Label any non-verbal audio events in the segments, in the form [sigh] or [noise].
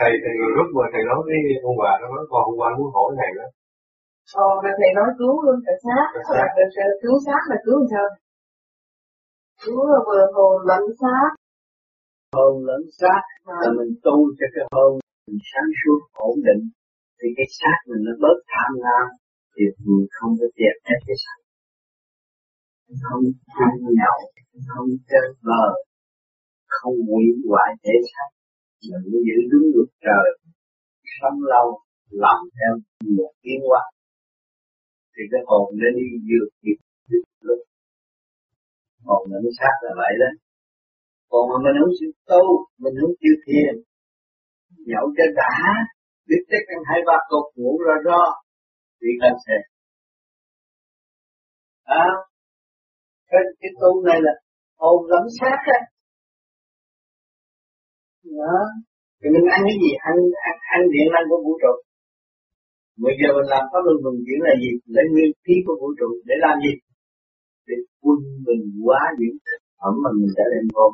thầy thì lúc mà thầy nói với ông bà nó nói con hôm qua muốn hỏi thầy đó Ờ, mà thầy nói cứu luôn cả xác, là cứu xác là cứu làm sao? Cứu là vừa hồn lẫn xác. Hồn lẫn xác là mình tu cho cái hồn mình sáng suốt ổn định. Thì cái xác mình nó bớt tham lam thì mình không có dẹp hết cái xác. Không ăn nhậu không chơi bờ không hủy hoại thể xác mình giữ đúng luật trời. Sống lâu làm theo một tiến hóa. Thì cái hồn nó đi vượt kịp lúc. Hồn nó mới sát là vậy đó. Còn mà mình không chịu tu mình không chịu thiền. Nhậu cho đã biết tích ăn hai ba cục ngủ ra ro thì cần sẽ. À cái, cái tu này là hồn lắm sát á đó. Thì mình ăn cái gì? Ăn ăn, ăn điện năng của vũ trụ. Bây giờ mình làm pháp luân vận chuyển là gì? Lấy nguyên khí của vũ trụ để làm gì? Để quân mình quá những thực phẩm mà mình đã đem vô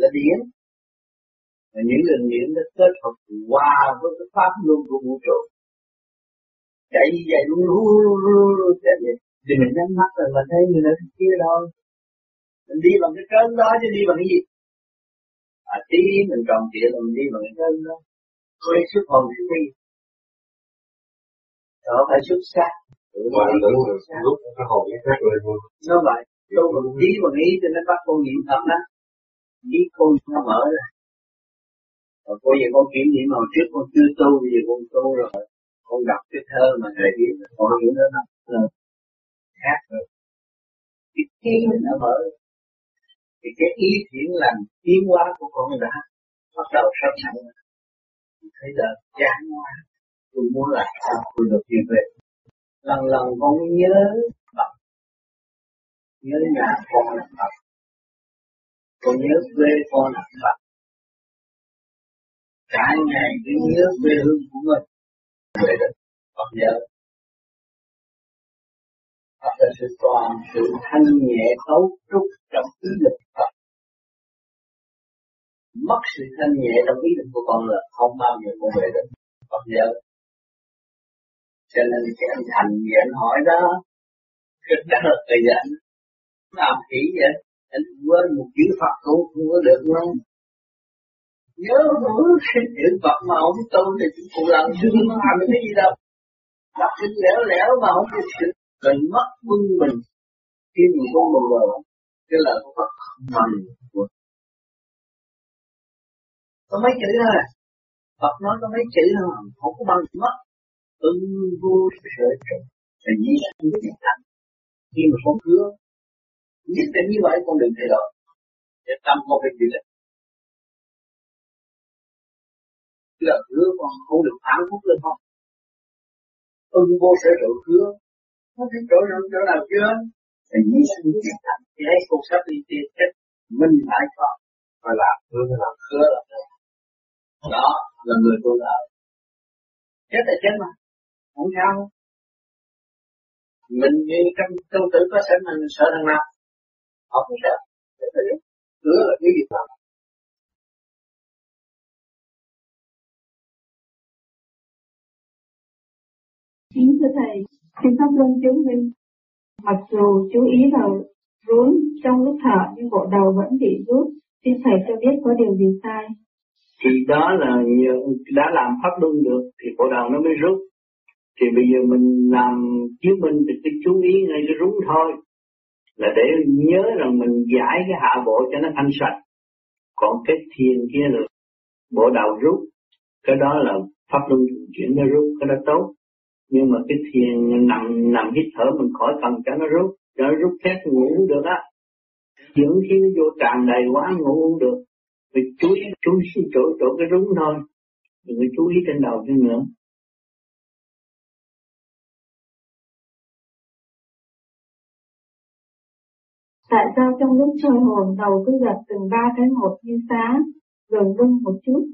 là điển. Và những đường điện nó kết hợp hòa với cái pháp luân của vũ trụ. Chạy như vậy luôn luôn luôn chạy vậy. Thì mình nhắm mắt rồi mình thấy mình ở kia đâu mình đi bằng cái cơn đó chứ đi bằng cái gì? À tí mình tròn trịa là mình đi bằng cái cơn đó quay xuất hồn xuất đi. Đó phải xuất sắc. Mà tưởng lúc cái hồn nó khác lên luôn nó vậy. Tôi mà đi bằng ý cho nó bắt con niệm thật đó. Ý con nó mở ra. Rồi cô giờ con kiểm nghiệm hồi trước con chưa tu bây giờ con tu rồi. Con đọc cái thơ mà thầy viết con hiểu nó nó khác rồi. Cái trí nó mở thì cái ý thiện lành tiến hóa của con đã bắt đầu sắp sẵn thấy là chán quá. Tôi muốn làm sao tôi được như vậy. Lần lần con nhớ Phật. Nhớ nhà con là Phật. Con nhớ quê con là Phật. Cả ngày cứ nhớ quê hương của mình. Vậy đó. Phật nhớ. Phật là sự toàn sự thanh nhẹ cấu trúc trong ý lực Phật mất sự thanh nhẹ trong ý lực của con là không bao giờ con về được Phật giới. cho nên cái anh thành gì anh hỏi đó, cái đó là thời anh làm kỹ vậy anh quên một chữ Phật cũng không có được luôn. nhớ mỗi cái chữ Phật mà không tu thì cũng làm chứ không làm cái gì đâu đọc kinh lẻo lẻo mà không biết sự rồi mất quân mình. Khi mình không bừng rồi cái lời của Phật không bằng có mấy chữ thôi. Phật nói có mấy chữ thôi. Không có bằng mất. Ưng vô sở trụ là dĩ sanh với nhận thành khi mà không hứa, nhất định như vậy, con đừng thay đổi để tâm con phải chịu định là hứa con không được phản phúc lên không ưng vô sở trụ hứa không biết chỗ nào chỗ nào chưa? Thì nghĩ sanh với cái thành thì hãy cuộc sống đi tìm cách mình phải có. Và làm hứa là làm. Hứa là đó là người tu đạo chết là chết mà. Không sao mình như trong trong tử có sẵn mình sợ thằng nào? Không sợ. Cửa là cái gì nào Kính thưa Thầy, xin pháp luân chứng minh, mặc dù chú ý vào rốn trong lúc thở nhưng bộ đầu vẫn bị rút, xin Thầy cho biết có điều gì sai. Thì đó là đã làm pháp luân được thì bộ đầu nó mới rút. Thì bây giờ mình làm chứng minh thì cứ chú ý ngay cái rúng thôi. Là để nhớ rằng mình giải cái hạ bộ cho nó thanh sạch. Còn cái thiền kia là bộ đầu rút. Cái đó là pháp luân chuyển nó rút cái đó tốt nhưng mà cái thiền nằm nằm hít thở mình khỏi cần cho nó rút cho nó rút thét ngủ cũng được á. Dưỡng khí nó vô tràn đầy quá ngủ không được. Vì chú ý chú ý chỗ chỗ cái rúng thôi. Đừng có chú ý trên đầu chứ nữa. Tại sao trong lúc chơi hồn đầu cứ gặp từng ba cái một như sáng, rồi rung một chút,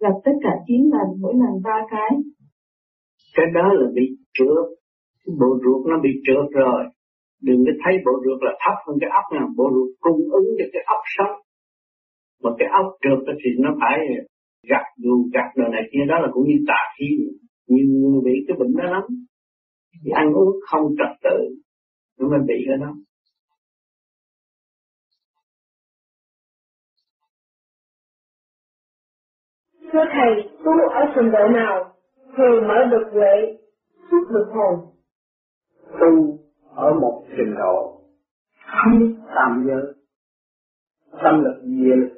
gặp tất cả chín lần, mỗi lần ba cái. Cái đó là bị trượt, bộ ruột nó bị trượt rồi. Đừng có thấy bộ ruột là thấp hơn cái ốc nha, bộ ruột cung ứng cho cái ốc sống. Mà cái ốc trượt thì nó phải gặt dù gặt đồ này kia. Đó là cũng như tà khí. Nhiều người bị cái bệnh đó lắm. Thì ăn uống không trật tự nó mới bị cái đó. Thưa Thầy, tu ở trình độ nào? Thì mở được huệ, xuất được hồn? Tu ở một trình độ không tạm giới tâm lực diệt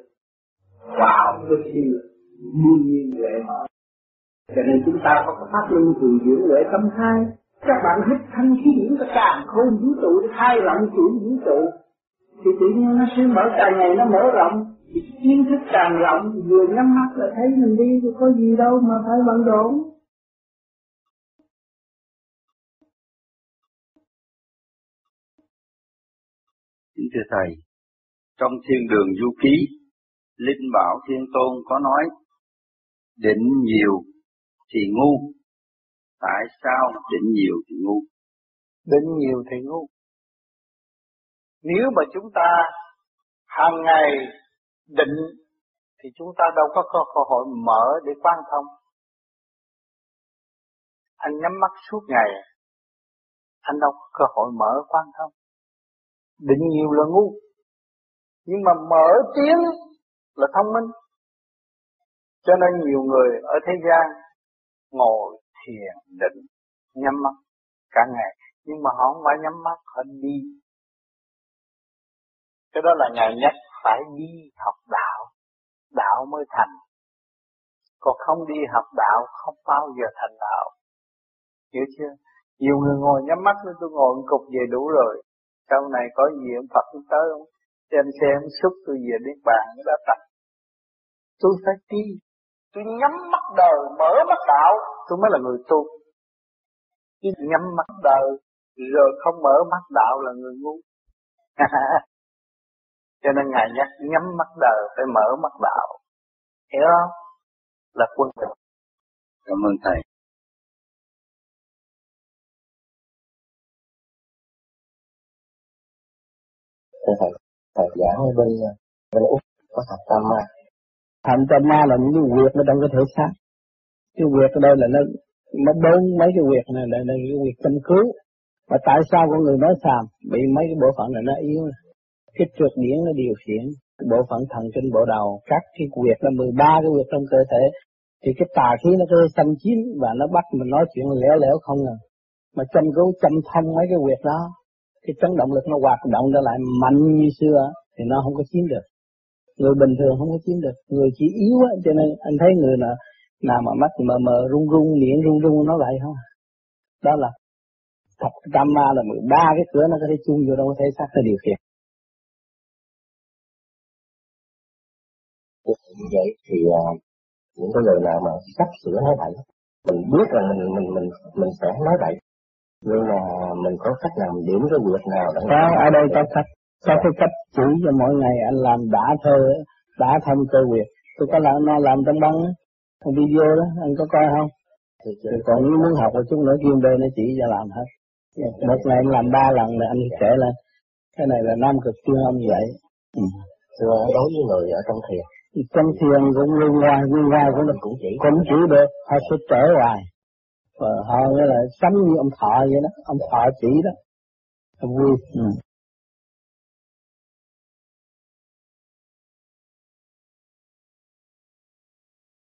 vào cái thiên lực nhiên nhiên huệ mở. Cho nên chúng ta có cái pháp luân thường dưỡng huệ tâm thai các bạn hít thanh khí điển cái càng không vũ trụ để khai rộng chuyển vũ trụ. Thì tự nhiên nó sẽ mở càng ngày nó mở rộng. Thì kiến thức càng rộng vừa nhắm mắt là thấy mình đi thì có gì đâu mà phải bận rộn. Kính thưa Thầy, trong thiên đường du ký, Linh Bảo Thiên Tôn có nói, định nhiều thì ngu, tại sao định nhiều thì ngu? Định nhiều thì ngu. Nếu mà chúng ta hàng ngày định thì chúng ta đâu có cơ hội mở để quan thông. Anh nhắm mắt suốt ngày, anh đâu có cơ hội mở quan thông. Định nhiều là ngu. Nhưng mà mở tiếng là thông minh. Cho nên nhiều người ở thế gian ngồi thiền định, nhắm mắt cả ngày. Nhưng mà họ không phải nhắm mắt, họ đi. Cái đó là ngày nhất phải đi học đạo. Đạo mới thành. Còn không đi học đạo, không bao giờ thành đạo. Hiểu chưa? Nhiều người ngồi nhắm mắt nên tôi ngồi cục về đủ rồi sau này có gì ông Phật cũng tới không trên xe ông xúc tôi về Niết Bàn đã tập tôi phải đi. Tôi nhắm mắt đời mở mắt đạo. Tôi mới là người tu. Chứ nhắm mắt đời rồi không mở mắt đạo là người ngu. [laughs] Cho nên ngài nhắc nhắm mắt đời phải mở mắt đạo. Hiểu không? Là quân tử. Cảm ơn thầy. Thưa thầy thầy giảng ở bên ờ, bên úc có thập tam ma. Thành tâm ma là những cái quyệt ở trong cái thể xác. Cái quyệt ở đây là nó nó bốn mấy cái quyệt này là, là cái quyệt tâm cứu mà tại sao con người nói xàm? Bị mấy cái bộ phận này nó yếu cái trượt điển nó điều khiển. Bộ phận thần kinh bộ đầu các cái quyệt là 13 cái quyệt trong cơ thể. Thì cái tà khí nó cứ xâm chiếm và nó bắt mình nói chuyện lẻo lẻo không à mà chăm cứu chăm thông mấy cái quyệt đó cái chấn động lực nó hoạt động trở lại mạnh như xưa thì nó không có chiếm được. Người bình thường không có chiếm được. Người chỉ yếu á cho nên anh thấy người là nào mà mắt mờ mờ rung rung miệng rung rung nó vậy không đó là thập tam ma là 13 cái cửa nó có thể chung vô đâu có thể xác nó điều khiển. Như vậy thì uh, những cái người nào mà sắp sửa nói bậy mình biết là mình mình mình mình sẽ nói bậy nhưng mà mình có cách nào mình điểm cái việc nào để có ở đây có cách. Có cái cách chỉ cho mỗi ngày anh làm đã thơ đã thông cơ quyệt tôi có làm nó làm trong băng video đó anh có coi không? Thì, còn nếu muốn học một chút nữa chuyên về nó chỉ cho làm hết. Một ngày anh làm ba lần là anh kể lên. Cái này là nam cực chuyên âm vậy ừ. Đối với người ở trong thiền. Trong thiền cũng liên quan liên quan mình cũng chỉ cũng chỉ được họ sẽ trở hoài và họ nghĩa là sống như ông thọ vậy đó ông thọ chỉ đó. Vui. Ừ.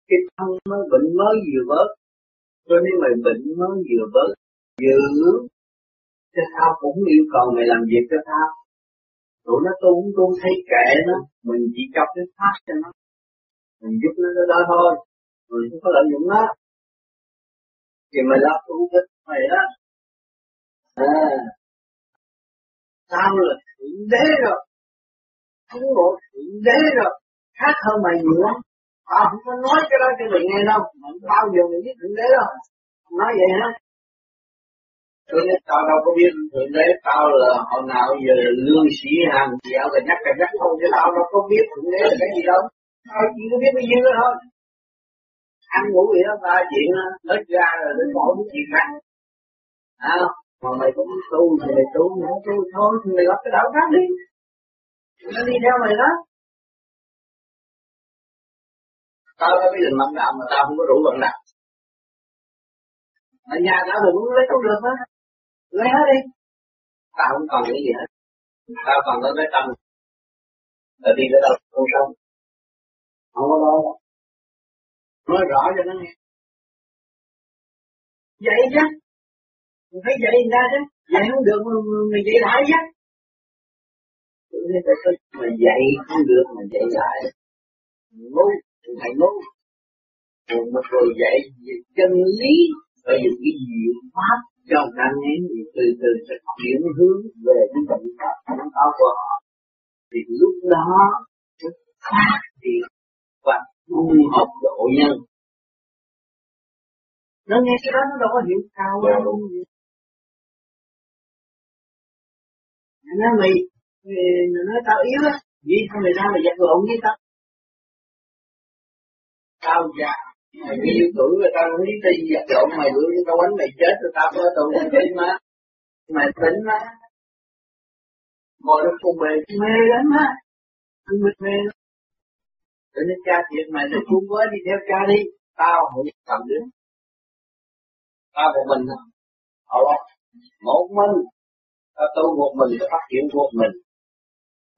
cái thân mới bệnh mới vừa bớt. Cho nên mày bệnh mới vừa bớt. Giữ. Cho tao cũng yêu cầu mày làm việc cho tao. Tụi nó tu cũng tu thấy kệ nó. Mình chỉ chọc cái pháp cho nó. Mình giúp nó đó thôi. Mình không có lợi dụng nó thì mày lo tu thích mày đó à. Tao là thượng đế rồi. Không ngộ thượng đế rồi. Khác hơn mày nhiều lắm. Tao không có nói cái đó cho mày nghe đâu. Mày bao giờ mày biết thượng đế đâu. Nói vậy hả? Tôi nói tao đâu có biết thượng đế. Tao là hồi nào giờ lương sĩ hàng dạo là nhắc cái nhắc thôi. Chứ tao đâu có biết thượng đế là cái gì đâu. Tao chỉ có biết cái gì đó thôi. Ăn ngủ gì đó, ba chuyện Hết ra rồi đến mỗi cái chuyện khác. À mà mày cũng tu thì mày tu mày không tu thôi, thì mày lập cái đạo khác đi. Nó đi theo mày đó. Tao có biết định mạnh đạo mà tao không có đủ vận đạo ở nhà tao cũng lấy không được hết lấy hết đi. Tao không còn cái gì hết. Tao còn có cái tâm là đi tới đâu không. Xong không có đâu nói rõ cho nó nghe. Vậy chứ. Mình phải dạy người ta chứ. Dạy không được mình dạy lại chứ. Mà dạy không được mà dạy lại. Ngu, thầy ngu. Một người dạy về chân lý và dùng cái diệu pháp cho người ta nghe từ từ sẽ chuyển hướng về cái bệnh tật nó có của họ. Thì lúc đó phát triển và tu học độ nhân. Nó nghe cái đó nó đâu có hiểu cao đâu nó mày nói tao yếu á vì sao mày ra mày giật lộn với tao. Tao già mày yêu tuổi người ta không biết đi giật lộn mày bữa tao quánh mày chết rồi tao có tụng mày tin mà mày tính mà ngồi trong cùng bề mê lắm á. Không mê mê cho nên cha thiệt mày thì chung với đi theo cha đi, tao không cầm đứng tao một mình họ một mình. Tao tu một mình, tao phát triển một mình.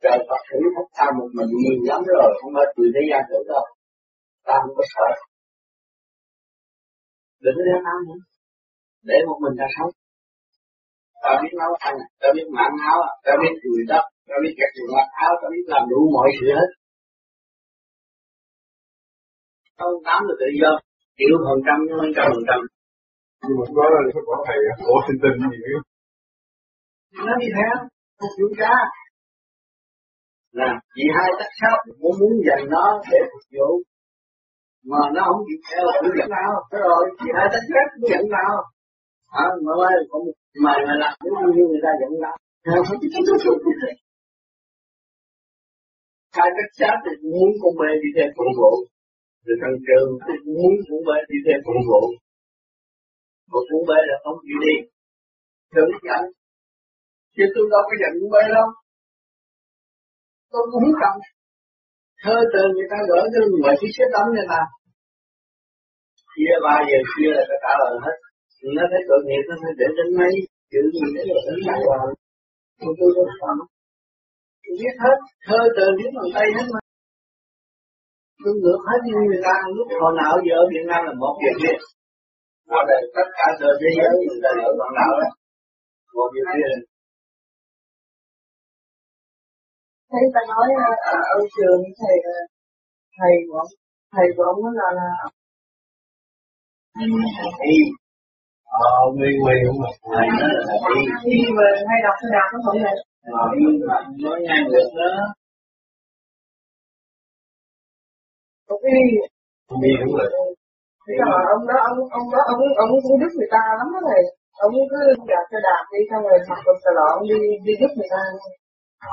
Trời Phật thử thách ta một mình nhiều lắm rồi, không phải tùy thế gian nữa đâu. Ta không có sợ. Đừng có đeo nữa. Để một mình ta sống. Ta biết nấu ăn ta biết mặn áo ta biết cười đất ta biết cắt quần áo ta biết làm đủ mọi sự hết không tám là tự do. Chịu phần trăm nhưng không trăm phần trăm. Nhưng mà đó là cái quả thầy ủa sinh tinh gì nữa. Nó đi theo phục vụ cha là vì hai tất sát muốn muốn dành nó để phục vụ. Mà nó không chịu theo cũng giận nào. Thế rồi vì hai tất sát cũng giận nào. À mà ơi có một mày mà làm đúng như người ta giận nào. [laughs] Hai tất sát thì cũng muốn con bê đi theo phục vụ rồi thằng trường cũng muốn cũng bê đi theo phụ vụ. Mà cũng bê là không chịu đi. Đừng nhận chứ tôi đâu có giận cũng bê đâu. Tôi cũng cầm, cần. Thơ từ người ta gửi cho người chiếc xếp tấm này mà chia ba giờ kia là ta trả lời hết. Nó thấy tội nghiệp nó phải để đến mấy. Chữ gì để rồi đến lại hoàng tôi tôi không cần tôi biết hết. Thơ từ viết bằng tay hết mà tôi ngược hết như người ta lúc hồi nào giờ ở Việt Nam là một giờ kia ở đây tất cả giờ thế giới người ta ở bằng nào đó. Một giờ kia thấy ta nói ở, ở trường thầy thầy của ông thầy của ông là là thì ờ nguy nguy không mà thầy đó là đi. Khi mà hay đọc cái đọc nó không này mà nói ngang được đó cái đi đúng rồi. Thế mà ông đó ông ông đó ông ông cũng giúp người ta lắm đó thầy. Ông cứ đạp xe đạp đi xong rồi mặc quần xà lọn đi đi giúp người ta.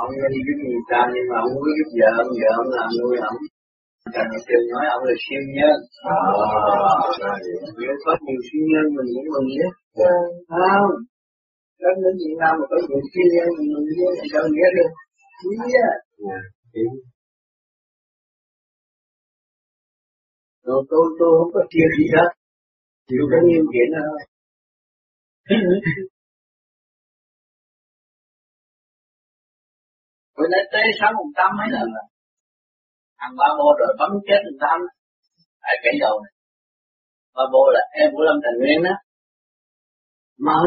Ông đi giúp người ta nhưng mà ông có giúp vợ ông vợ ông làm nuôi ông. Thành trường nói ông là siêu nhân. Nếu có nhiều siêu nhân mình cũng mừng chứ Không. Đến đến Việt Nam mà có nhiều siêu nhân mình mừng chứ Sao nghĩa được. Quý á Rồi tôi tôi không có kia gì hết. Tôi có nhiều chuyện thôi. Tôi nói tế sáu một trăm mấy lần rồi. Ăn ba bô rồi bấm chết một trăm Tại cái đầu này? Ba bô là em của Lâm Thành Nguyên đó. Mơ,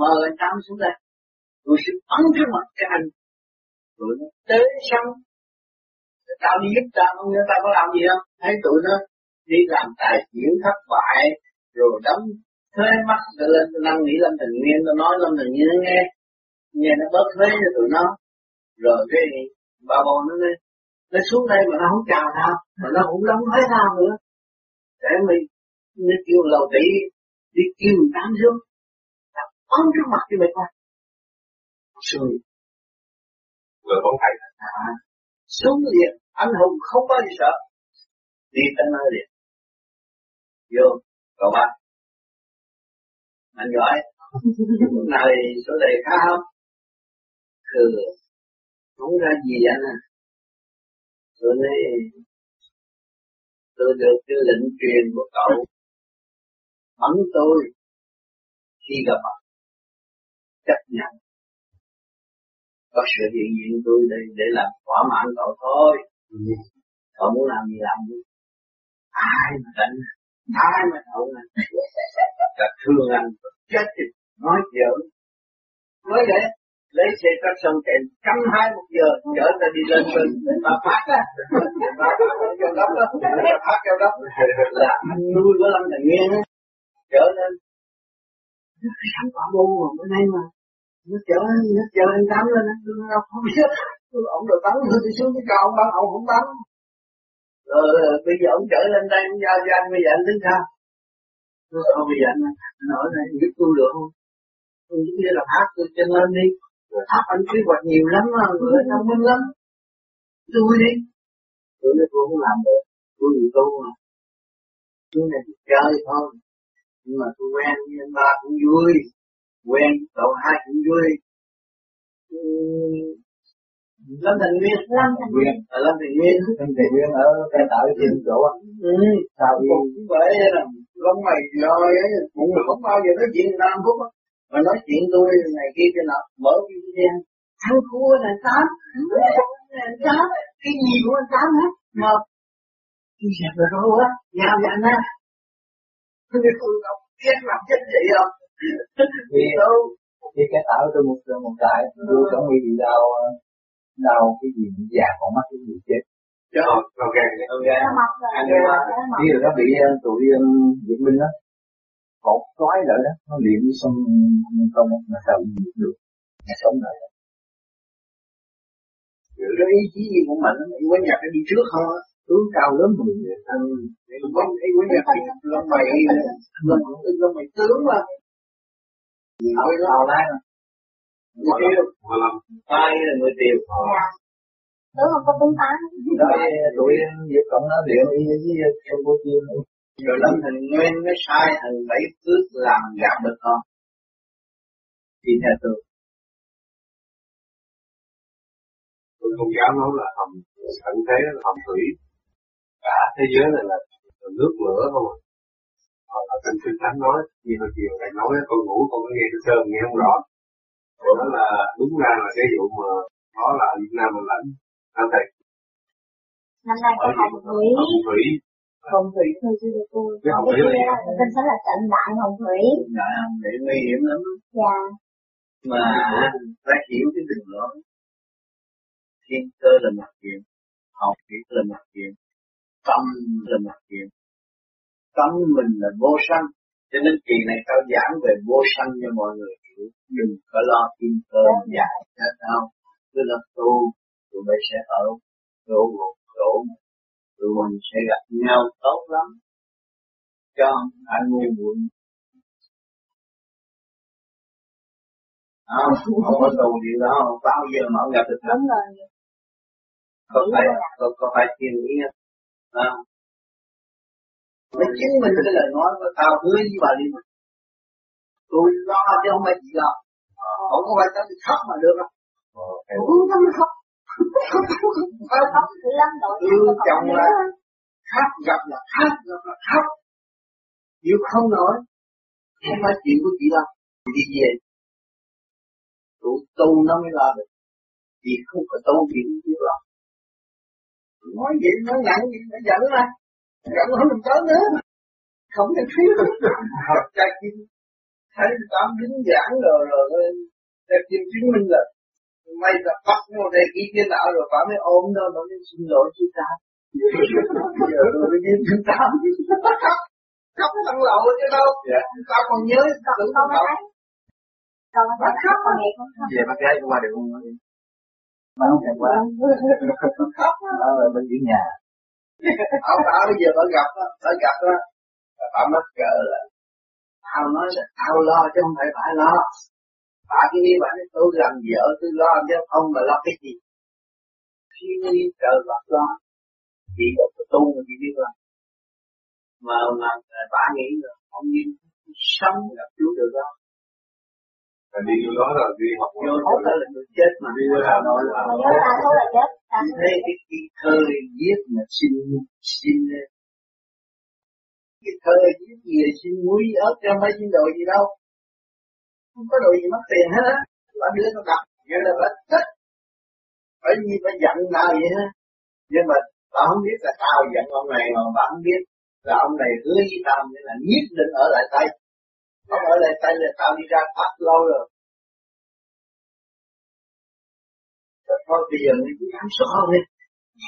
mơ anh Tám xuống đây. Tôi sẽ bắn cái mặt cái anh. Tụi nó tế xong Tao đi giúp tao không nhớ tao có làm gì không? Thấy tụi nó đi làm tài chuyển thất bại Rồi đóng thuế mắc lên năn nghĩ Lâm Thành Nguyên Tôi nói Lâm Thành Nguyên nó nghe Nghe nó bớt thuế cho tụi nó. Rồi cái bà bồ nó lên nó xuống đây mà nó không chào tao mà nó cũng đóng thấy tao nữa. Để mình nó kêu lầu tỷ đi kêu người tám xuống tao ôm trước mặt cho mày coi. Xuống. Rồi con thầy. À, xuống liền anh hùng không có gì sợ. Đi tới nơi liền vô cậu ba anh giỏi này số đề khá không thừa không ra gì anh à. Tôi nói tôi được cái lệnh truyền của cậu ấn tôi khi gặp mặt. Chấp nhận. Có sự hiện diện tôi đây để làm thỏa mãn cậu thôi. Ừ. cậu muốn làm gì làm đi. Ai mà đánh ai mà thấu anh cả thương anh. Chết thì nói giỡn. Nói vậy, lấy xe cắt xong chạy cắm hai một giờ, chở ta đi lên bên mà phát á. Kêu đốc đó phát kêu đốc là anh nuôi của lâm là nghe á chở lên. Cái sáng quả bu mà bữa nay mà. Nó chở nó chở anh tắm lên nó không biết ông đồ tắm tôi đi xuống cái cầu, ông bắn, ông không tắm rồi bây giờ ông chở lên đây ông giao cho anh bây giờ anh tính sao không bây giờ anh nói này giúp tôi được không? Tôi như là hát tôi cho lên đi. Tháp anh kế hoạch nhiều lắm mà người thông minh lắm. Tôi đi. Tôi nói tôi không làm được tôi gì tu mà. Tôi này chơi thôi. Nhưng mà tôi quen với anh ba cũng vui quen cậu hai cũng vui Lâm Thành Nguyên. Lâm Thành Nguyên. Ở Lâm Thành Nguyên. Lâm Thành Nguyên ở cái tại trên chỗ á. Ừ. sao đi cũng vậy là lông mày rồi ấy cũng không bao giờ nói chuyện Nam Phúc á. Mà nói chuyện tôi này kia cái nọ mở cái video ăn thua là tám. Là tám. Cái gì của anh tám hết mà tôi dẹp rồi đâu á? Giao cho anh á tôi không biết làm chết vậy không thì đâu thì cái tạo tôi một một cái tôi chẳng bị bị đau đau cái gì bị già con mắt cái gì chết. Chứ không ok ok anh đi rồi nó bị tụi Việt Minh đó cột trói lại đó nó đi xong không mà sao bị được nó sống lại rồi cái ý chí gì của mình ý quán nhạc đi trước không á tướng cao lớn mười người ừ quán ý quán nhạc đi lông mày lông lông mày tướng mà. Tào Tào Lan người tiêu ai là người tiêu dạ. Tướng không có tướng tán đó tụi Việt Cộng nó luyện y với Campuchia rồi lâm thành nguyên mới sai thành bảy phước làm gạt được con. Thì theo tôi tôi không dám nói là hầm tận thế là hầm thủy. Cả thế giới này là nước lửa không à hoặc là trên kinh thánh nói như hồi chiều thầy nói con ngủ con có nghe cái sơn nghe không rõ đó là đúng ra là cái vụ mà đó là Việt Nam mình lãnh anh thầy năm nay có hồng thủy. Hồng thủy. Hồng thủy thôi chứ cô. Cái hồng cái thủy là tên sách là trận đại hồng thủy. Đại không để nguy hiểm lắm dạ. Mà phải hiểu cái đường lối thiên cơ là mặt chuyện học thủy là mặt chuyện tâm là mặt chuyện tâm mình là vô sanh. Cho nên kỳ này tao giảng về vô sanh cho mọi người hiểu đừng có lo thiên cơ giải hết đâu cứ là tu tụi bay sẽ ở chỗ một chỗ. Tụi mình sẽ gặp nhau tốt lắm. Cho anh ngu muội. Không không có tù gì đó. Bao giờ mà ông gặp được rồi. Có phải có, có phải thiên ý không? Nó chứng minh cái lời nói của tao hứa với bà đi tôi lo chứ không phải chị lo không phải đi khóc mà được đâu. Không có khóc ừ, chồng là khóc gặp là khóc gặp là khóc chịu không nổi không phải chuyện của chị đâu. Đi về. Tụi tu nó mới lo được. Vì không có tu không biết lo nói vậy nó nặng gì nó giận mà. Giận không được tới nữa. Không thể thiếu [laughs] học cha kim thấy tám đứng giảng rồi rồi cha kim chứng minh là may là bắt nó đây kia kia nào rồi bà mới ôm nó nó mới xin lỗi chú ta giờ rồi đi chú ta khóc thằng lậu chứ đâu? Ta còn nhớ còn tưởng con thằng lậu gái. Còn con khóc. Còn nghe con khóc. Về bác gái qua được không mà không thèm qua. Khóc. Đó là bên dưới nhà. Ông bà bây giờ bà gặp á bà gặp á bà mắc cỡ là tao nói là tao lo chứ không phải bà lo. Bà cứ nghĩ bà nói tôi làm vợ tôi lo chứ không mà lo cái gì. Khi đi trời Phật lo. Chỉ có cái tu mà chỉ biết lo. Mà mà bà nghĩ là không như sống gặp Chúa được đâu. Và đi vô đó là đi học vô đó là tôi chết mà. Đi ra nói là thấu là chết. Thế cái cái cơ giết mà xin xin cái thơ giết gì xin muối ớt cho mấy chiến đội gì đâu. Không có đội gì mất tiền hết á. Bà đưa nó đặt nghĩa là bà thích. Bởi vì bà giận nào vậy ha nhưng mà bà không biết là tao giận ông này mà bà không biết là ông này hứa với tao nên là nhất định ở lại tay. Không ở lại tay là tao đi ra thoát lâu rồi. Thôi bây giờ mình cũng dám sợ đi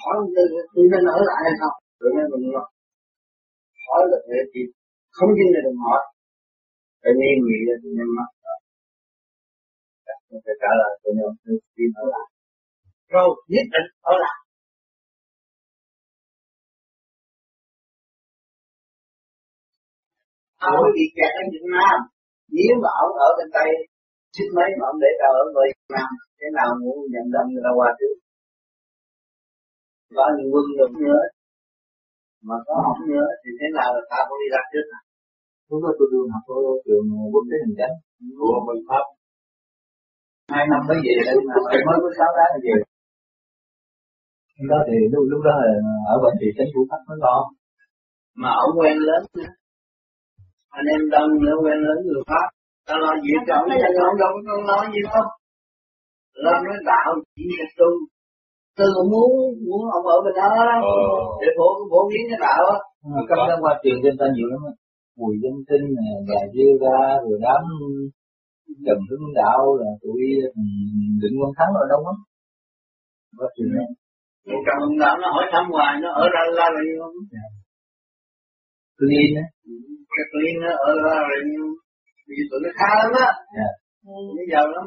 hỏi tôi nên ở lại hay không? Rồi nên mình hỏi là thế thì không tin là đừng hỏi phải nhiên nghĩ là tôi nên mất tôi phải trả lời tôi nên tôi tin ở lại rồi, nhất định ở lại ông mới bị kẹt ở Việt Nam, nếu mà ông ở bên Tây Chứ mấy mà ông để tao ở Việt Nam, Thế nào muốn nhận đồng người ta qua trước? Có những quân được nữa. Mà có không nhớ Thì thế nào là ta cũng đi ra trước à Lúc đó tôi đưa học ở trường quốc tế hình chánh của mình pháp. Hai năm mới về đây mà mới có sáu tháng về. Lúc đó thì lúc, lúc đó là ở bệnh viện chính phủ pháp mới lo mà ông quen lớn nữa. Anh em đông nữa quen lớn người pháp. Ta lo gì cho ông chứ ông đâu có lo gì đâu lo nói đạo chỉ là tu tôi cũng muốn muốn ông ở bên đó đó để phổ phổ biến cái đạo á trong đó qua truyền trên ta nhiều lắm á Bùi Dân Tinh nè, Gà Diêu ra, rồi đám Trần Hướng Đạo là tụi Định Quân Thắng ở đâu á. Có chuyện đó. Trần Hướng Đạo nó hỏi thăm hoài, nó ở ra la rồi không? Clean á. Cái Clean nó ở ra rồi vì tụi nó khá lắm á. Dạ. Bây giờ lắm.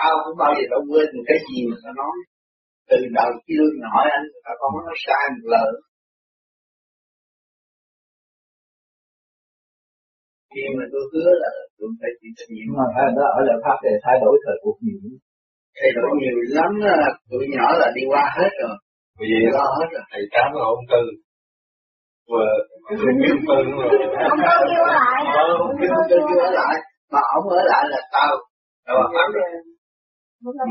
Tao cũng bao giờ đâu quên một cái gì mà tao nói. Từ đầu khi lương hỏi anh, tao không có nói sai một lời. khi mà tôi hứa là tôi phải chịu trách nhiệm. Mà phải đó ở lại pháp để thay đổi thời cuộc nhiều. Thay đổi nhiều lắm tụi nhỏ là đi qua hết rồi. Vì vậy lo hết rồi. thầy tám là ông tư. Và kiếm tư rồi. Ông Tư kêu ở lại ông kêu tôi kêu ở lại. Mà ông ở lại là tao. Tao mà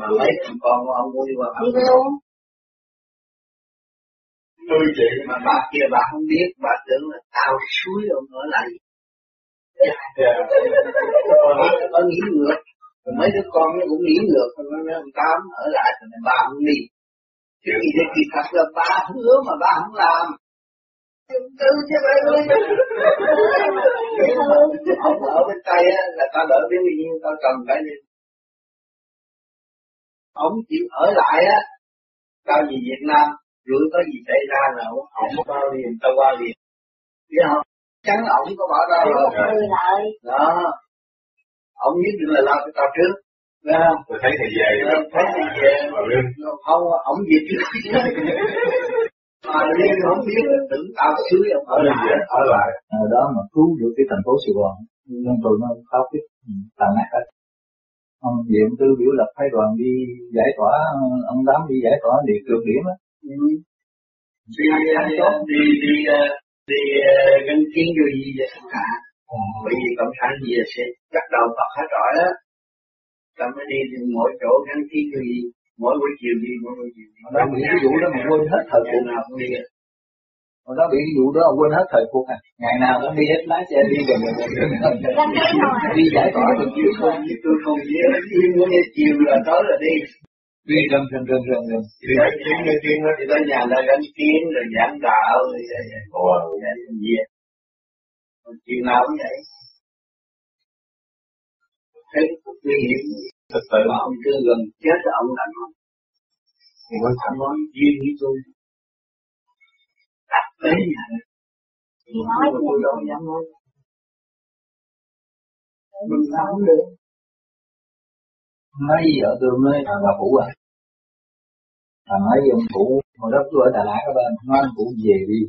mà mấy thằng con của ông muốn đi qua Đi luôn. Tôi chị mà bà kia bà không biết bà tưởng là tao suối ông ở lại. Có nghĩ ngược. Mấy đứa con nó cũng nghĩ ngược. Nó nói ông tám ở lại thì bà không đi. Chứ gì thế kỳ thật là ba hứa mà ba không làm. Tư chứ phải ơi ông ở bên tây á là tao đỡ biết bao nhiêu tao cần phải đi ông chịu ở lại á tao về Việt Nam rủi có gì xảy ra là ông ông bao liền tao qua liền. Biết không chắn ổng có bỏ ra rồi. Người lại. Đó. Ông nhất định là lo cho tao trước. Thấy không? tôi thấy thầy về. Ờ, thấy thì về. Không ổng về trước mà liên không biết là tưởng tao xứ ông ở lại. ở lại. Ở đó mà cứu được cái thành phố Sài Gòn nên tụi nó khóc biết tàn nát hết ông Diệm Tư biểu lập phái đoàn đi giải tỏa ông đám đi giải tỏa địa trường điểm á. Ừ. đi đi đi ờ, đi ờ, gắn kiến vô gì vậy cả. Bởi vì cộng sản gì sẽ bắt đầu bật hết rồi á ta mới đi thì mỗi chỗ gắn kiến vô gì mỗi buổi chiều đi mỗi buổi chiều đi. Đó bị cái vụ đó mà quên hết thời cuộc. nào cũng đi mà đó bị vụ đó quên hết thời cuộc à. Ngày nào cũng đi hết lái xe đi gần gần gần đi giải tỏa được chứ không chứ tôi không nhớ đi mỗi ngày chiều là tối là đi. Đi gần gần gần gần gần đi kiến gắn kiến đó thì tới nhà là gắn kiến rồi giảng đạo rồi vậy vậy rồi vậy gì chiều nào cũng vậy. Thấy cũng nguy hiểm. Thực sự. Mà ông cứ gần chết là ông làm không thì quan trọng nói duyên với tôi đặt tới nhà Thì nói tôi đâu dám nói mình làm không được mấy giờ tôi mới thằng bà phụ à. Thằng mấy ông phụ hồi đó tôi ở Đà Lạt các bạn nói ông phụ về đi.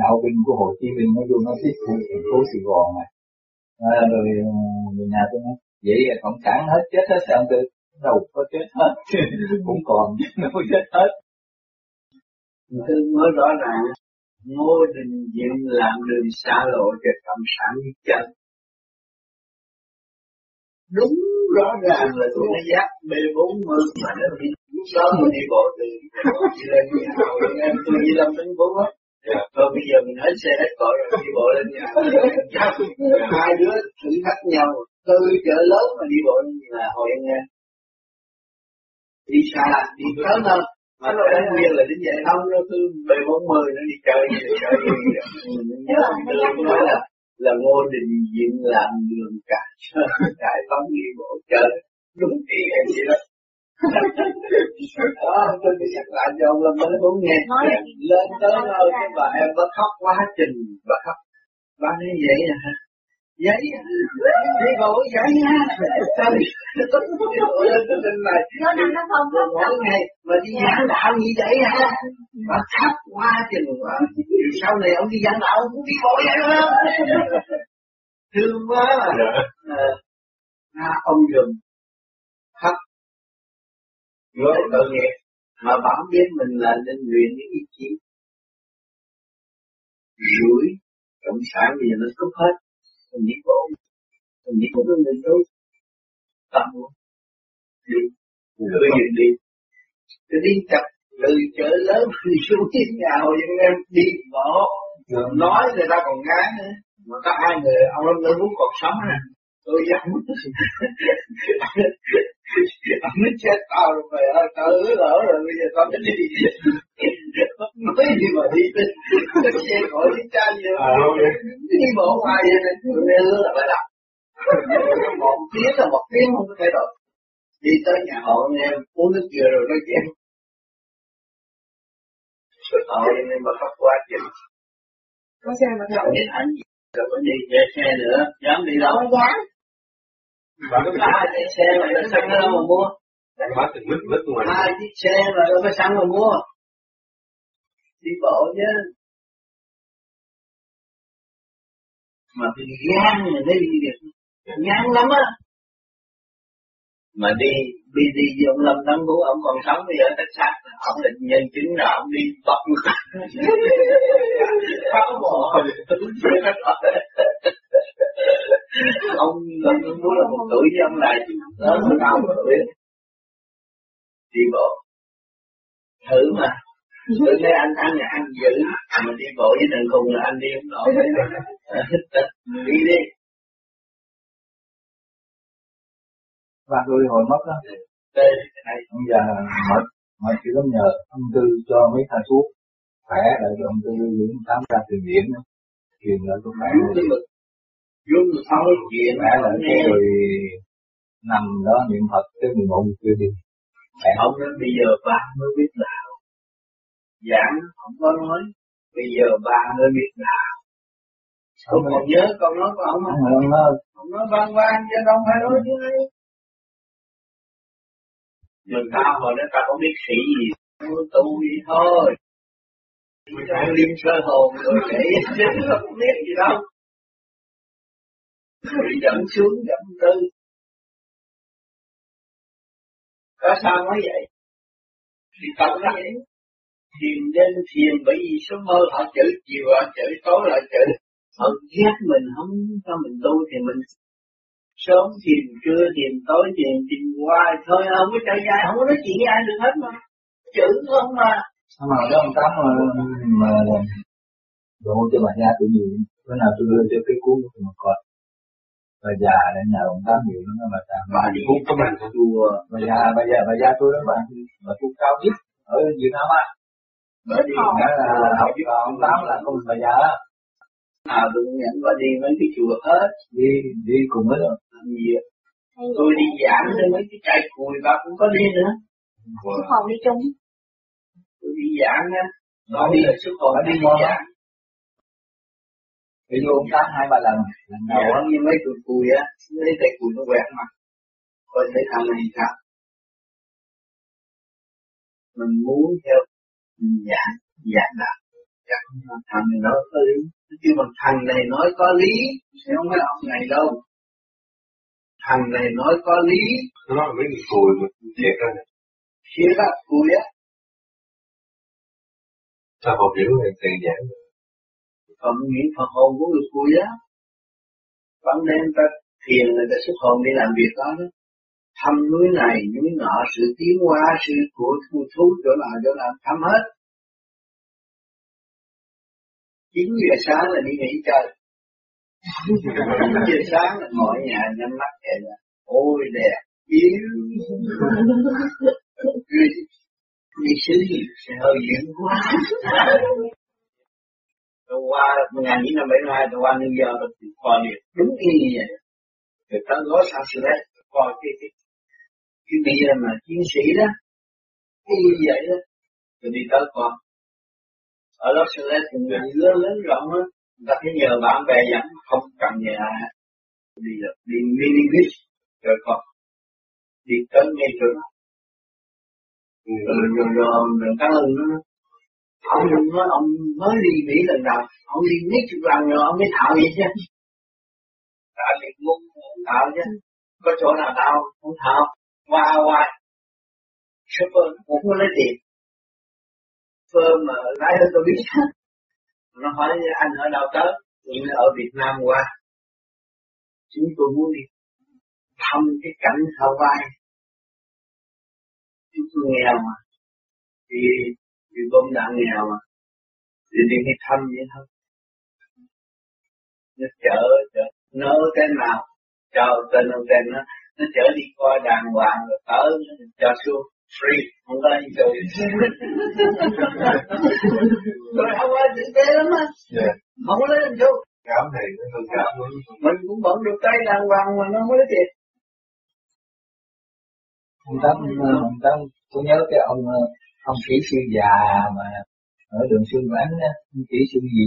Đạo binh của Hồ Chí Minh nó vô nó tiếp thu thành phố Sài Gòn mà. À, rồi người nhà tôi nói vậy là cộng sản hết chết hết sao tôi đâu có chết hết? [laughs] Cũng còn. Đâu chết hết. Tôi nói rõ ràng Ngô Đình Diệm làm đường xa lộ cho cộng sản đi chân. Đúng rõ ràng là tôi đã dắt B40 mà nó đi lúc đó mình đi bộ từ đi lên nhà em tôi đi lâm đến bốn á. Rồi bây giờ mình hết xe hết cội rồi đi bộ lên nhà. Hai đứa thử thách nhau từ chợ lớn mà đi bộ là hồi anh nghe. Đi xa đi sớm hơn mà nó đến nguyên là đến vậy không nó cứ bề bốn mươi nó đi chơi đi chơi đi [laughs] nói là là ngô đình diệm làm đường cả đại tống đi bộ chơi. Đúng ý em vậy đó. Đó tôi đi nhắc lại cho ông mới muốn nghe lên tới nơi cái bà em bắt khóc quá trình. Bà khóc bà nói vậy à hả giấy đi bộ giấy ha sao đi bộ lên cái tin này nó nằm nó không không? Mỗi ngày mà đi giảng đạo như vậy hả mà khắp quá chừng mà sau này ông đi giảng đạo ông cũng đi bộ vậy đó. Thương quá mà à, ông dùm khắp với tội nghiệp. mà bảo biết mình là nên luyện những ý chí. Rủi cộng sản bây giờ nó cúp hết mình biết bộ mình biết bộ cái người tốt tâm đi. Cứ nhìn đi. Cứ đi chặt từ chợ lớn [laughs] đi xuống nhà hồi những em đi bộ nói người ta còn ngán nữa. Mà có hai người ông lâm nữ muốn còn sống nè tôi dám. Ông mới chết tao rồi mày ơi tao hứa lỡ rồi bây giờ tao mới đi. Nói gì mà đi bên cái xe khỏi đi cha gì à, đi bộ ngoài vậy này tôi nghe hứa là phải làm. Một tiếng là một tiếng không có thay đổi. Đi tới nhà họ anh em uống nước dừa rồi nói chuyện. Họ anh em mà khóc quá chừng có xe mà đến anh rồi có đi chạy xe nữa. Dám đi đâu? Không dám Lúc đó hai chiếc xe mà nó xăng đâu mà mua. Bà từng mít mít ngoài hai chiếc xe mà đâu có xăng mà mua. Đi bộ chứ. Mà cái gan mà mới đi được. Gan lắm á. Mà đi đi đi ông Lâm Tấn Vũ ông còn sống bây giờ tất sát ông định nhân chứng là ông đi bật tháo bộ ông Lâm Tấn Vũ là một tuổi với ông lại lớn hơn ông một tuổi đi bộ. Thử mà. Tôi thấy anh ăn là ăn dữ mà đi bộ với thằng cùng là anh đi không nổi. [laughs] Đi đi. Ba tôi hồi mất đó đây này ông già mất mà chỉ có nhờ. Ông tư cho mấy thằng thuốc. Khỏe lại ông tư dưỡng tám ra từ điển. Truyền lại cho khỏe Dung thấu chuyện khỏe lại cái rồi nằm đó niệm Phật tới 11 giờ trưa đi. Ông nói bây giờ ba mới biết đạo Giảng không có nói Bây giờ ba mới biết đạo Ông còn nhớ câu nói của ông không? ông nói. Ông nói vang vang chứ đâu phải nói chứ. Người ta hồi đó ta không biết sĩ gì Tôi tu đi thôi. Mình đang liêm sơ hồn rồi để chứ không biết gì đâu người dẫn xuống dẫn tư Có sao nói vậy? Thì tập nó vậy Thiền nên thiền bởi vì số mơ họ chữ chiều họ chữ tối họ chữ Họ ghét mình không cho mình tu thì mình sớm thiền trưa thiền tối thiền thiền hoài thôi không có chơi dài không có nói chuyện với ai được hết mà chữ không mà Sao mà đó ông Tám mà, mà độ cho bà gia tự nhiên bữa nào tôi đưa cho cái cuốn của mà coi bà già để nhờ ông Tám nhiều lắm bà ta bà đi cũng có bạn chùa bà già bà già bà già tôi đó bà. Bà tu cao nhất ở Việt Nam á. Bà đi đó là học ông Tám là con bà già à tôi nhận bà đi mấy cái chùa hết. Đi đi cùng với đó làm gì tôi đi giảng lên mấy cái trại cùi bà cũng có đi nữa. Chứ còn đi chung. Tôi đi giảng á nó đi ở xuất còn đi đi giảng vô ông Tám hai ba lần. Lần đầu đầu á như mấy tụi cùi á lấy tay cùi nó quẹt mặt coi thấy thằng này sao? Mình muốn theo giảng giảng đạo. Giảng thằng này nói có lý. Chứ mà thằng này nói có lý thì không phải ông này đâu. Thằng này nói có lý. Nó nói là mấy người cùi mà thiệt ra này kia đó cùi á sao học hiểu là tiền giảng phần nghĩ phần hồn của người cùi á vẫn nên ta thiền người ta xuất hồn đi làm việc đó đó. Thăm núi này, núi nọ, sự tiến hóa, sự của thu thú, chỗ nào chỗ nào, thăm hết. Chín giờ sáng là đi nghỉ chơi. Chín giờ sáng là ngồi nhà, nhắm mắt vậy là ôi, đẹp, yếu. Đi xứ gì? Hơi dữ quá tôi qua một nghìn chín trăm bảy mươi hai, tôi qua New York, tôi coi được đúng y như vậy. Người ta nói sao sự đấy coi cái cái cái bia mà chiến sĩ đó y như vậy đó. Tôi đi tới coi ở Los Angeles thì người lớn lớn rộng á người ta phải nhờ bạn bè dẫn, không cần nhờ nhà đi được, đi mini bus rồi còn đi tới ngay chỗ đó. Rồi rồi rồi rồi cảm ơn nó ông nói ông mới đi Mỹ lần nào. Ông đi mấy chục lần rồi ông mới thạo vậy chứ. Thạo thì muốn thạo chứ. Có chỗ nào thạo? Không thạo. Qua qua. Shopper cũng có lấy tiền. Phơ mà lái hết tôi biết nó hỏi anh ở đâu tới? Nhưng ở Việt Nam qua. Chúng tôi muốn đi thăm cái cảnh Hawaii. Chúng tôi nghèo mà. Thì vì bom đạn nghèo mà. Thì đi đi thăm vậy thôi. Nó chở chở nó cái nào? Cho tên ông tên nó. Nó chở đi coi đàng hoàng rồi tới cho xuống. Free không có gì chơi [laughs] rồi không ai tử tế lắm á. Yeah. không có lấy làm chú cảm thì nó cảm mình cũng vẫn được tay đàng hoàng mà nó không có lấy tiền ông tám ông tám tôi nhớ cái ông ông kỹ sư già mà ở đường Xuân Quán á kỹ sư gì?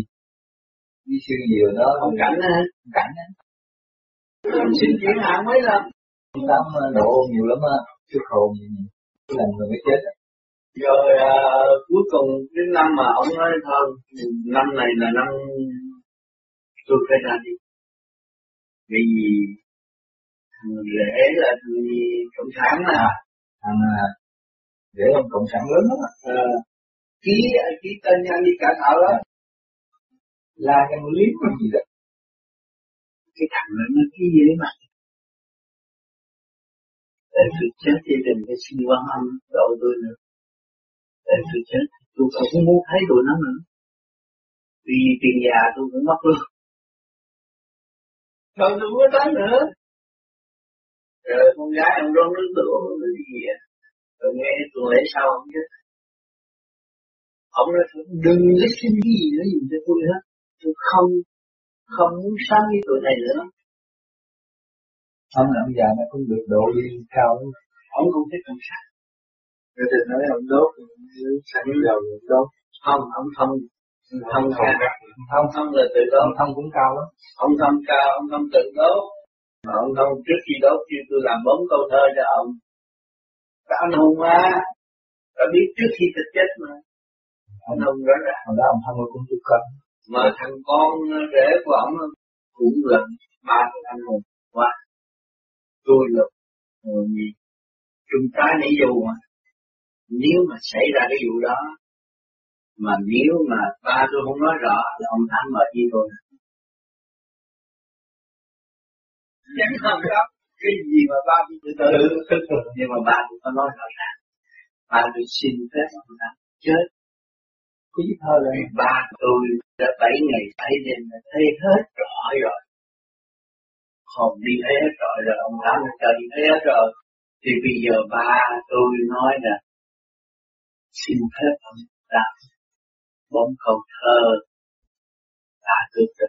Kỹ sư gì rồi đó? Ông cảnh á cảnh á. Xin chuyển hạn mấy lần ông tám độ nhiều lắm á sức hồn cái lần người mới chết rồi à, cuối cùng đến năm mà ông nói thôi năm này là năm tôi phải ra đi. Vì thằng lễ là thằng cộng sản à thằng để ông cộng sản lớn lắm à, ký ký tên anh đi cả thảo đó. Là cái lý cái gì đó. Cái thằng đó nó ký đấy mà. Để tôi chết thì đừng có xin quan âm độ tôi nữa. Để tôi chết tôi không muốn thấy tụi nó nữa. Vì tiền già tôi cũng mất luôn. Rồi tôi không có tới nữa. Rồi con gái ông rong nước tựa cái gì à rồi nghe tuần lễ sau ông chết ông nói đừng có xin gì nữa gì cho tôi hết. Tôi không không muốn sống với tụi này nữa. Ông là ông già nó cũng được độ đi cao. Ông không thích cộng sản Người ta nói ông đốt sẵn dầu đốt. Không ông thông thông không ca ông thông là tự ông thông cũng cao lắm. Ông thông cao ông thông tự đốt. Mà ông thông trước khi đốt kêu tôi làm bốn câu thơ cho ông các anh hùng mà đã biết trước khi thực chết mà. Anh hùng rõ ràng hồi đó ông thông cũng chịu cân. Mà thằng con rể của ông cũng là ba thằng anh hùng. Quá. Tôi là người gì trung tá nãy dù mà. Nếu mà xảy ra cái vụ đó mà nếu mà ba tôi không nói rõ là ông thắng mời với tôi. Chẳng không đó cái gì mà ba tôi từ từ nhưng mà ba tôi có nói rõ ràng ba tôi xin phép ông thắng chết. Gì thơ là ba tôi đã bảy ngày bảy đêm là thấy hết rõ rồi. Hồn đi thấy hết rồi rồi ông thắng cho đi thấy hết rồi. Thì bây giờ ba tôi nói là xin phép ông ta bốn câu thơ. Tôi tự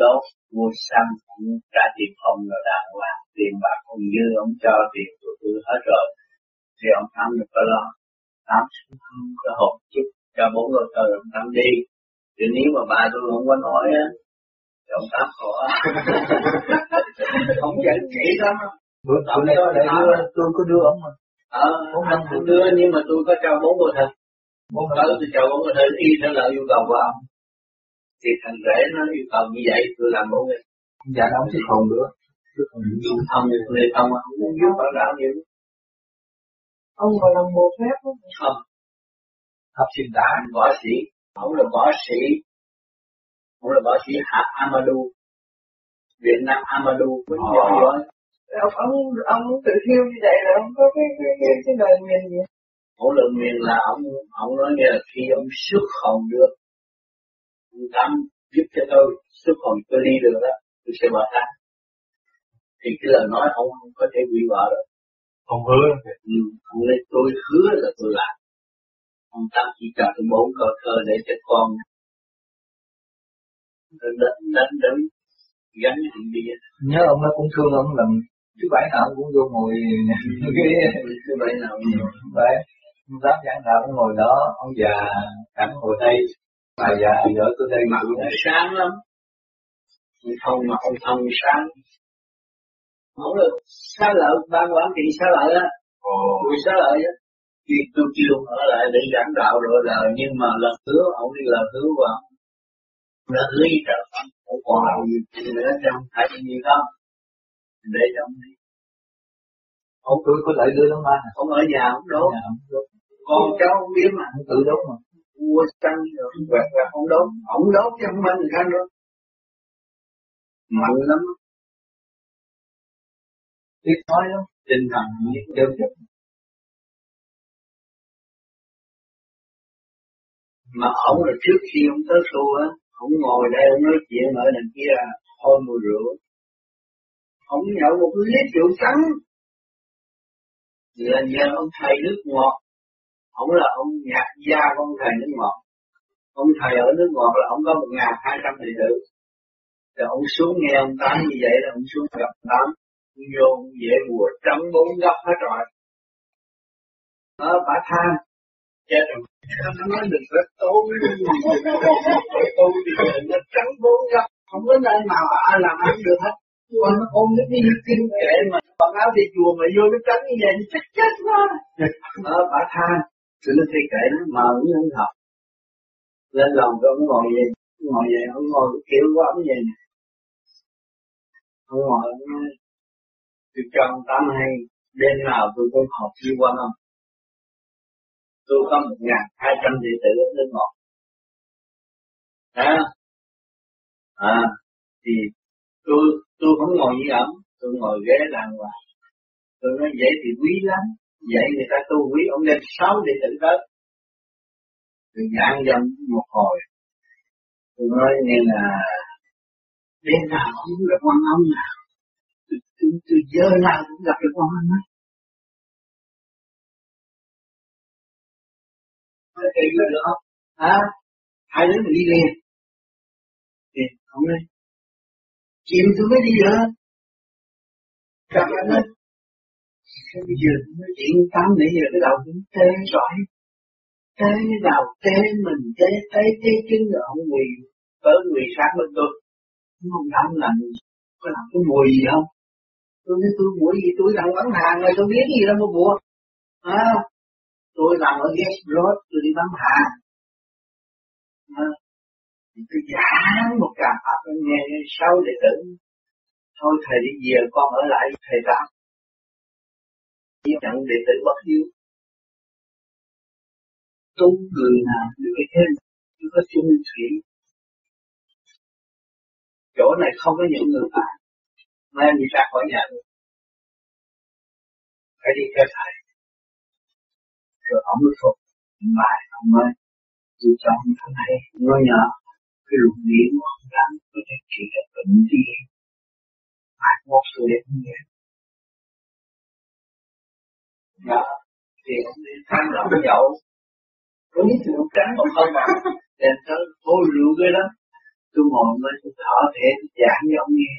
đốt mua xăng cũng trả tiền phòng rồi đàng hoàng. Tiền bạc cũng như ông cho tiền của tôi hết rồi. Thì ông thắng được có lo tám không có hộp chút cho bốn câu thơ ông thắng đi. Thì nếu mà ba tôi không có nói á thì ông tám khổ [laughs] ông giận kỹ lắm. Bữa nay có để đưa tôi có đưa ông mà. Ờ anh không đưa nhưng mà tôi có cho bốn câu thơ bốn tới tôi cho bốn câu thơ y theo lời yêu cầu của ông thì thằng rể nó yêu cầu như vậy tôi làm bốn cái dạ nó không thích hồn nữa. Thích hồn nữa ông thông người thông không muốn giúp bảo đạo nhiều ông còn làm bộ phép không? Không. Học sinh đã anh võ sĩ. Ông là võ sĩ. Ông là võ sĩ hạ Amadou Việt Nam Amadou cũng giỏi giỏi ông ông ông tự thiêu như vậy là ông có cái cái cái, cái lời nguyền gì? Mỗi lần miền là ông ông nói nghe là khi ông xuất hồn được ông tâm giúp cho tôi xuất hồn tôi đi được đó tôi sẽ bỏ ta thì cái lời nói ông không có thể hủy bỏ được. Ông hứa ừ, ông nói tôi hứa là tôi làm. Ông tâm chỉ cho tôi bốn câu thơ để cho con đến đến đến gắn chuyện đi nhớ ông nó cũng thương ông lần thứ bảy nào cũng vô ngồi. Cái thứ bảy nào nhiều vậy ông dám giảng nào cũng ngồi đó ông già cảnh ngồi đây bà già vợ tôi đây mặt nó sáng lắm. Ông thông mà ông thông sáng. Không được. Xá lợi ban quản trị xá lợi á. Tôi xá lợi á. Khi tôi kêu ở lại để giảng đạo rồi là nhưng mà lần hứa ông đi lần hứa vào nó hứa gì trời ông còn làm gì nữa trong phải gì không để cho ông đi. Ông tôi có lợi đưa lắm ba ông ở nhà ông đốt. Nhà ông đốt. Con cháu không biết mà ông tự đốt mà mua xăng rồi quẹt quẹt ông đốt ông đốt chứ không phải người khác đốt mạnh lắm. Biết nói lắm. Tinh thần biết đều chất mà ông là trước khi ông tới tu á, ông ngồi đây, ông nói chuyện ở đằng kia là thôi mùi rượu. Ông nhậu một lít rượu trắng. Là nhờ ông thầy nước ngọt ông là ông nhạc gia của ông thầy nước ngọt. Ông thầy ở nước ngọt là ông có một ngàn hai trăm đệ tử. Rồi ông xuống nghe ông tám như vậy là ông xuống gặp tám. Vô dễ mùa trăm bốn góc hết rồi. Ờ, ở bả than chết dạ, rồi. Nó nói đừng có tối tôi thì nó trắng bốn góc. Không có nơi nào ai làm ăn được hết. Còn nó ôm nó đi kinh kệ mà. Bằng áo đi chùa mà vô nó trắng như vậy thì chắc chết quá. Ờ, ở bả than rồi nó thấy kệ nó mờ nó không học lên lòng rồi ông ngồi vậy ngồi vậy ông ngồi kiểu của ông vậy nè. Ông ngồi ông nói tôi cho ông tám hay đêm nào tôi cũng học đi qua âm tôi có một ngàn hai trăm đệ tử ở nước ngọt. À, à thì tôi tôi không ngồi như ẩm tôi ngồi ghế đàng hoàng. Tôi nói vậy thì quý lắm vậy người ta tu quý ông đem sáu đệ tử tới tôi giảng dâm một hồi. Tôi nói nghe là đêm nào cũng gặp quan âm nào. Tôi, tôi, giờ nào cũng gặp được quan âm á. Nói kỳ có được không? Hả? Hai đứa mình đi liền. Thì ông nói chiều tôi mới đi nữa gặp anh ấy bây giờ mới chuyện tám nãy giờ cái đầu cũng tê rồi. Tê đầu tê mình tê tê tê chân rồi ông quỳ tới quỳ sát bên tôi. Không làm làm có làm cái mùi gì không? Tôi nói tôi mùi gì? Tôi làm bán hàng rồi tôi biết gì đâu mà buồn. À, tôi làm ở guest road tôi đi bán hàng. À, tôi giảng một cả pháp nghe sau để tử thôi thầy đi về con ở lại thầy làm nhận đệ tử bất hiếu. Tu người nào được thêm chưa có chung thủy. Chỗ này không có những người bạn nên đi ra khỏi nhà được. Phải đi theo thầy. Rồi ông mới phục bài ông mới, tôi cho ông thằng hay nói nhờ, cái luồng điển của ông đang có thể trị được bệnh đi mai một sự đẹp như đó thì ông đi tham lòng nhậu có những rượu trắng mà không? Mà đèn tới hôi rượu cái đó tôi ngồi mới tôi thở thể tôi giảng cho ông nghe.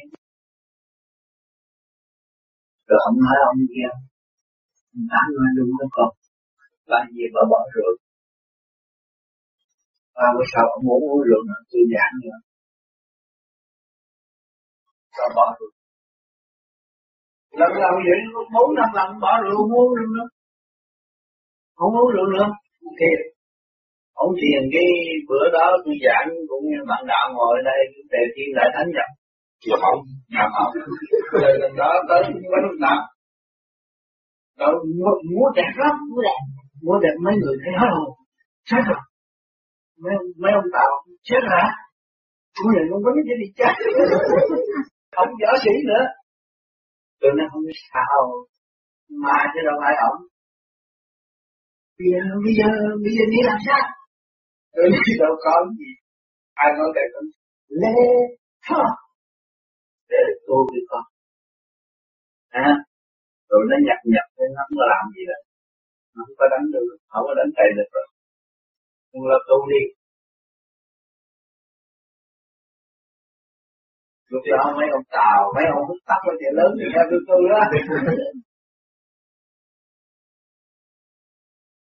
Rồi ông nói ông nghe. Ông nói đúng đó con. Ba gì bà bỏ rượu. Ba bữa sau ông muốn uống rượu nữa, tôi giảng nữa rồi bỏ rượu lần lần vậy? Bốn năm lần bỏ rượu không uống rượu nữa. Không uống rượu nữa. Thì ông thiền cái bữa đó tôi giảng cũng như bạn đạo ngồi đây đề thiên đại thánh nhập nhập ông nhập ông từ lần đó tới mấy lúc nào? Rồi múa đẹp lắm. Múa đẹp. Múa đẹp mấy người thấy hết hồn. Chết rồi. Mấy mấy ông tạo chết hả? Múa này không có cái gì chết. [laughs] Không võ sĩ nữa tôi nói không biết sao mà chứ đâu phải ổng. Bây giờ bây giờ bây giờ đi làm sao? Tôi nói đâu có gì. Ai nói cái con lê thơ. Để tôi đi con à rồi nó nhập nhập nên nó không có làm gì đâu nó không có đánh được, không có đánh tay được rồi. Nhưng là tu đi. Đó mấy ông tàu mấy ông hút tắt cái chuyện lớn thì nghe tôi tu đó. [laughs]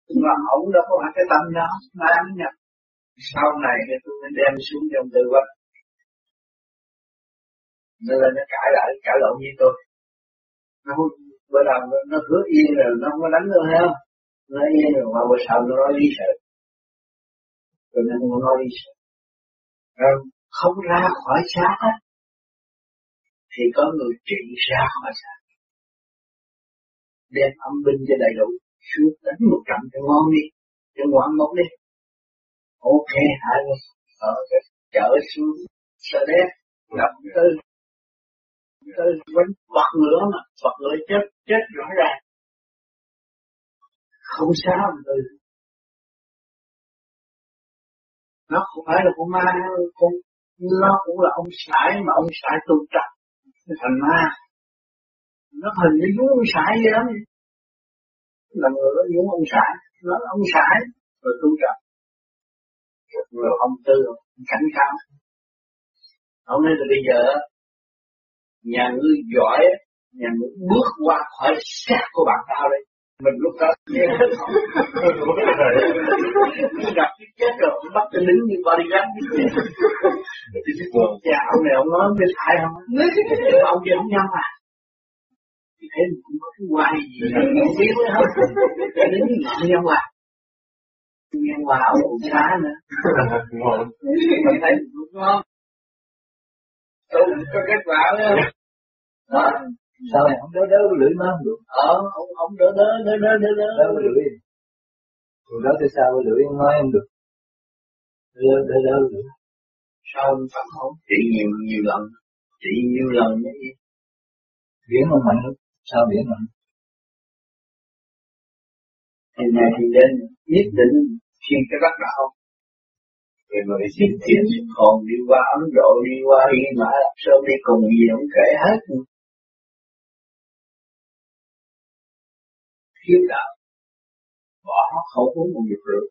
Nhưng mà ông đâu có phải cái tâm đó mà ăn nhập sau này thì tôi mới đem xuống trong tư vấn nó lên nó cãi lại cãi lộn với tôi. Nó bữa đầu nó, nó hứa yên rồi nó không có đánh nữa không? Nó yên rồi mà bữa sau nó nói lý sự. Rồi nó không nói lý sự. Rồi không ra khỏi xác á thì có người trị ra khỏi xác đem âm binh cho đầy đủ xuống đánh một trận cho ngon đi, cho ngoan ngốc đi. Ok, hai ở ờ chở xuống, sợ đét gặp tư tư quánh bật nữa mà, bật nữa chết chết rõ ràng. Không sao mà nó không phải là con ma, con, nó cũng là ông sải mà ông sải tu trật thành ma, nó hình như giống ông sải vậy lắm. Là người đó giống ông sải nó là ông sải rồi tu trật rồi ông tư cảnh cáo. Ông nói là bây giờ, nhà ngươi giỏi, nhà ngươi bước qua khỏi xác của bạn tao đây mình lúc đó [laughs] gặp cái chết rồi cũng bắt cái lính như bodyguard thì cái con cha ông này, ông nói bên phải không ông kia ông nhâm à? Thì thế mình cũng có cái quay gì không biết nữa hết cái lính như ngọn nhâm à nghe hòa ông cũng xá nữa. Mình thấy cũng ngon đúng, có kết quả nữa đó sao này không đỡ đỡ lưỡi nó không được? Ờ ông ông đỡ đỡ đỡ đỡ đỡ đỡ. Đỡ lưỡi. Rồi đó tại sao lưỡi nói không được? Đỡ đỡ đỡ lưỡi. Sao ông phản không? Trị nhiều nhiều lần. Trị nhiều lần như vậy biển không mạnh lắm. Sao biển mạnh? Thì ngày thì đến nhất định khi cái bắt đạo rồi người xin thiện còn đi qua Ấn Độ đi qua Hy Mã Lạp Sơn đi cùng gì cũng kể hết thiếu đạo bỏ không uống một giọt rượu